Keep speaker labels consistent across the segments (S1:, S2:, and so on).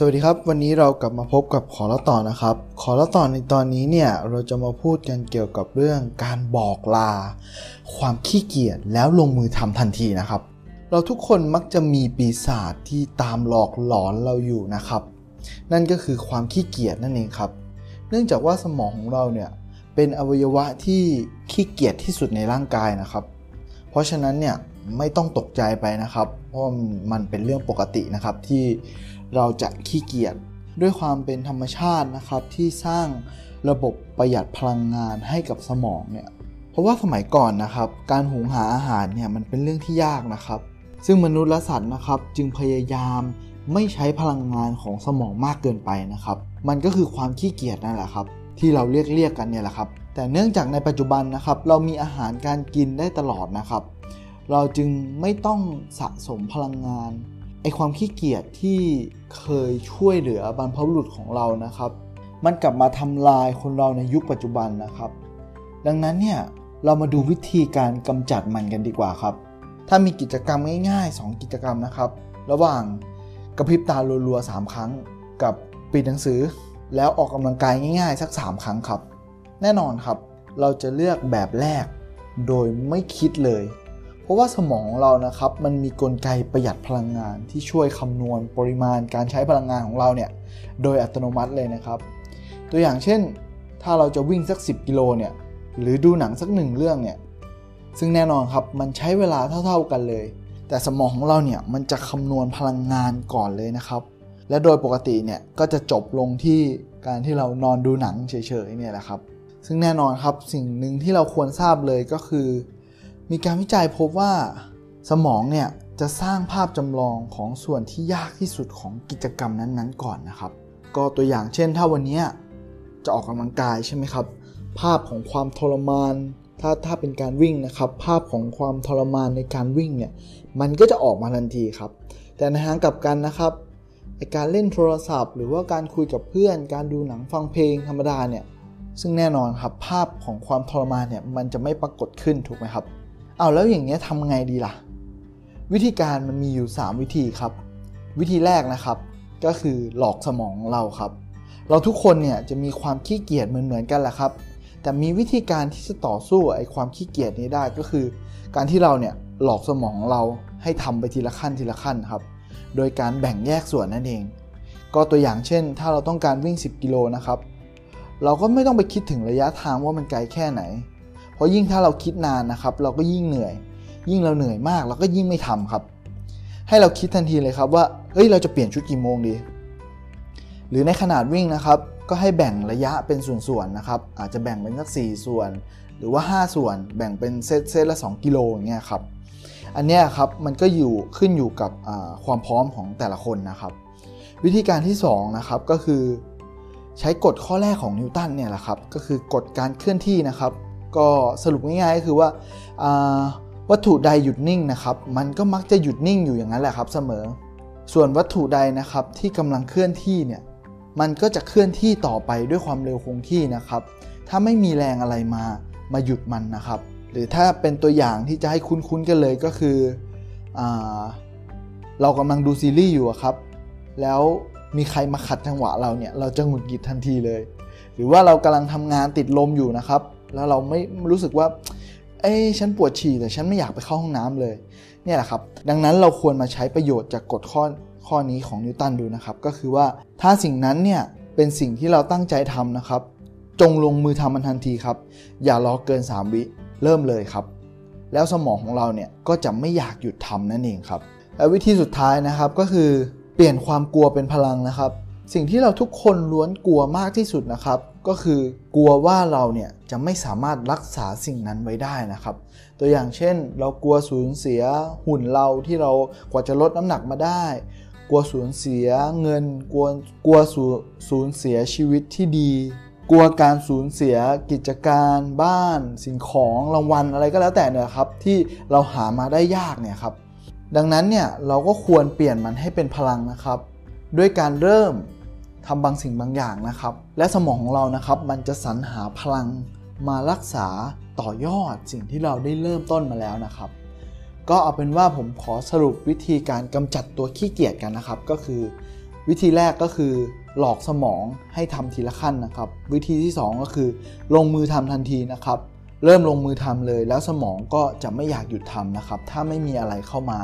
S1: สวัสดีครับ วันนี้เรากลับมาพบกับขอล่าต่อนะครับ ขอล่าต่อในตอนนี้เนี่ยเราจะมาพูดกันเกี่ยวกับเรื่องการบอกลา ความขี้เกียจแล้วลงมือทำทันทีนะครับ เราทุกคนมักจะมีปีศาจที่ตามหลอกหลอนเราอยู่นะครับ นั่นก็คือความขี้เกียจนั่นเองครับ เนื่องจากว่าสมองของเราเนี่ยเป็นอวัยวะที่ขี้เกียจที่สุดในร่างกายนะครับ เพราะฉะนั้นเนี่ยไม่ต้องตกใจไปนะครับ เพราะมันเป็นเรื่องปกตินะครับที่ เราจะขี้เกียจด้วยความเป็นธรรมชาตินะครับที่สร้างระบบประหยัดพลังงานให้กับสมองเนี่ยเพราะว่าสมัยก่อนนะครับการหุงหาอาหารเนี่ยมันเป็นเรื่องที่ยากนะครับ ซึ่งมนุษย์และสัตว์นะครับจึงพยายามไม่ใช้พลังงานของสมองมากเกินไปนะครับ มันก็คือความขี้เกียจนั่นแหละครับ ที่เราเรียกเรียกกันเนี่ยแหละครับ แต่เนื่องจากในปัจจุบันนะครับ เรามีอาหารการกินได้ตลอดนะครับ เราจึงไม่ต้องสะสมพลังงาน ไอความขี้เกียจที่เคยช่วยเหลือบรรพบุรุษของเรานะครับ มันกลับมาทำลายคนเราในยุคปัจจุบันนะครับ ดังนั้นเนี่ยเรามาดูวิธีการกำจัดมันกันดีกว่าครับ ถ้ามีกิจกรรมง่ายๆ 2 กิจกรรมนะครับ ระหว่างกระพริบตารัวๆ3 ครั้ง กับปิดหนังสือ แล้วออกกำลังกายง่ายๆ สัก 3 ครั้งครับ แน่นอนครับ เราจะเลือกแบบแรก โดยไม่คิดเลย เพราะว่าสมองเรานะครับมันมีกลไกประหยัดพลังงานที่ช่วยคำนวณปริมาณการใช้พลังงานของเราเนี่ยโดยอัตโนมัติเลยนะครับ ตัวอย่างเช่น ถ้าเราจะวิ่งสัก 10 กิโลเนี่ยหรือดูหนังสักหนึ่งเรื่องเนี่ยซึ่งแน่นอนครับมันใช้เวลาเท่า ๆกันเลย แต่สมองของเราเนี่ยมันจะคำนวณพลังงานก่อนเลยนะครับ และโดยปกติเนี่ยก็จะจบลงที่การที่เรานอนดูหนังเฉยๆเนี่ยแหละครับ ซึ่งแน่นอนครับสิ่งหนึ่งที่เราควรทราบเลยก็คือ มีการวิจัยพบว่าสมองเนี่ยจะสร้างภาพจำลองของส่วนที่ยากที่สุดของกิจกรรมนั้นๆ ก่อนนะครับ ก็ตัวอย่างเช่น ถ้าวันนี้จะออกกำลังกายใช่ไหมครับ ภาพของความทรมาน ถ้าถ้าเป็นการวิ่งนะครับ ภาพของความทรมานในการวิ่งเนี่ยมันก็จะออกมาทันทีครับ แต่ในทางกลับกันนะครับการเล่นโทรศัพท์ หรือว่าการคุยกับเพื่อน การดูหนังฟังเพลงธรรมดาเนี่ยซึ่งแน่นอนครับภาพของความทรมานเนี่ยมันจะไม่ปรากฏขึ้นถูกไหมครับ เอาแล้วอย่างเงี้ยทำไงดีล่ะ วิธีการมันมีอยู่ 3 วิธีครับ วิธีแรกนะครับ ก็คือหลอกสมองเราครับ เราทุกคนเนี่ยจะมีความขี้เกียจเหมือนๆกันแหละครับ แต่มีวิธีการที่จะต่อสู้ไอ้ความขี้เกียจนี้ได้ก็คือ การที่เราเนี่ยหลอกสมองเราให้ทำไปทีละขั้นทีละขั้นครับ โดยการแบ่งแยกส่วนนั่นเอง ก็ตัวอย่างเช่น ถ้าเราต้องการวิ่ง 10 กิโลนะครับ เราก็ไม่ต้องไปคิดถึงระยะทางว่ามันไกลแค่ไหน เพราะยิ่งถ้าเราคิดนานนะครับ เราก็ยิ่งเหนื่อย ยิ่งเราเหนื่อยมากเราก็ยิ่งไม่ทำครับ ให้เราคิดทันทีเลยครับว่าเฮ้ยเราจะเปลี่ยนชุดกี่โมงดี หรือในขนาดวิ่งนะครับ ก็ให้แบ่งระยะเป็นส่วนๆนะครับ อาจจะแบ่งเป็นสัก4ส่วน หรือว่า 5 ส่วน แบ่งเป็นเซตเซตละ 2 กิโลอย่างเงี้ยครับอันนี้ครับมันก็อยู่ขึ้นอยู่กับความพร้อมของแต่ละคนนะครับ วิธีการที่2นะครับก็คือ ใช้กฎข้อแรกของนิวตันเนี่ยแหละครับก็คือกฎการเคลื่อนที่นะครับ ก็สรุปง่ายๆก็คือว่าวัตถุใดหยุดนิ่งนะครับ มันก็มักจะหยุดนิ่งอยู่อย่างนั้นแหละครับเสมอ ส่วนวัตถุใดนะครับที่กำลังเคลื่อนที่เนี่ยมันก็จะเคลื่อนที่ต่อไปด้วยความเร็วคงที่นะครับ ถ้าไม่มีแรงอะไรมามาหยุดมันนะครับ หรือถ้าเป็นตัวอย่างที่จะให้คุ้นๆกันเลยก็คืออเรากำลังดูซีรีส์อยู่ครับ แล้วมีใครมาขัดจังหวะเราเนี่ยเราจะหงุดหงิดทันทีเลย หรือว่าเรากำลังทำงานติดลมอยู่นะครับ แล้วเราไม่รู้สึกว่า เอ้ฉันปวดฉี่แต่ฉันไม่อยากไปเข้าห้องน้ำเลยเนี่ยแหละครับ ดังนั้นเราควรมาใช้ประโยชน์จากกฎข้อข้อนี้ของนิวตันดูนะครับ ก็คือว่าถ้าสิ่งนั้นเนี่ยเป็นสิ่งที่เราตั้งใจทำนะครับ จงลงมือทำมันทันทีครับ อย่ารอเกิน 3 วิเริ่มเลยครับ แล้วสมองของเราเนี่ยก็จะไม่อยากหยุดทำนั่นเองครับและวิธีสุดท้ายนะครับก็คือเปลี่ยนความกลัวเป็นพลังนะครับ สิ่งที่เราทุกคนล้วนกลัวมากที่สุดนะครับ ก็คือกลัวว่าเราเนี่ยจะไม่สามารถรักษาสิ่งนั้นไว้ได้นะครับ ตัวอย่างเช่น เรากลัวสูญเสียหุ่นเราที่เรากว่าจะลดน้ำหนักมาได้ กลัวสูญเสียเงิน กลัวกลัวสูญเสียชีวิตที่ดี กลัวการสูญเสียกิจการบ้าน สิ่งของรางวัลอะไรก็แล้วแต่เนี่ยครับที่เราหามาได้ยากเนี่ยครับดังนั้นเนี่ยเราก็ควรเปลี่ยนมันให้เป็นพลังนะครับ ด้วยการเริ่ม ทำบางสิ่งบางอย่างนะครับ และสมองของเรานะครับมันจะสรรหาพลังมารักษาต่อยอดสิ่งที่เราได้เริ่มต้นมาแล้วนะครับ ก็เอาเป็นว่าผมขอสรุปวิธีการกำจัดตัวขี้เกียจกันนะครับ ก็คือ วิธีแรกก็คือ หลอกสมองให้ทำทีละขั้นนะครับ วิธีที่ 2 ก็คือ ลงมือทำทันทีนะครับ เริ่มลงมือทำเลย แล้วสมองก็จะไม่อยากหยุดทำนะครับ ถ้าไม่มีอะไรเข้ามา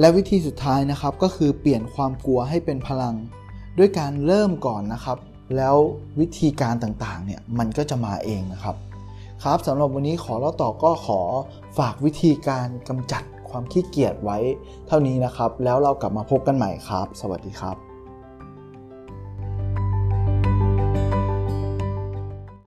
S1: และวิธีสุดท้ายนะครับก็คือเปลี่ยนความกลัวให้เป็นพลัง ด้วยการเริ่มก่อนนะครับ แล้ววิธีการต่างๆเนี่ยมันก็จะมาเองนะครับ ครับสำหรับวันนี้ขอเล่าต่อก็ขอฝากวิธีการกำจัดความขี้เกียจไว้เท่านี้นะครับ แล้วเรากลับมาพบกันใหม่ครับ สวัสดีครับ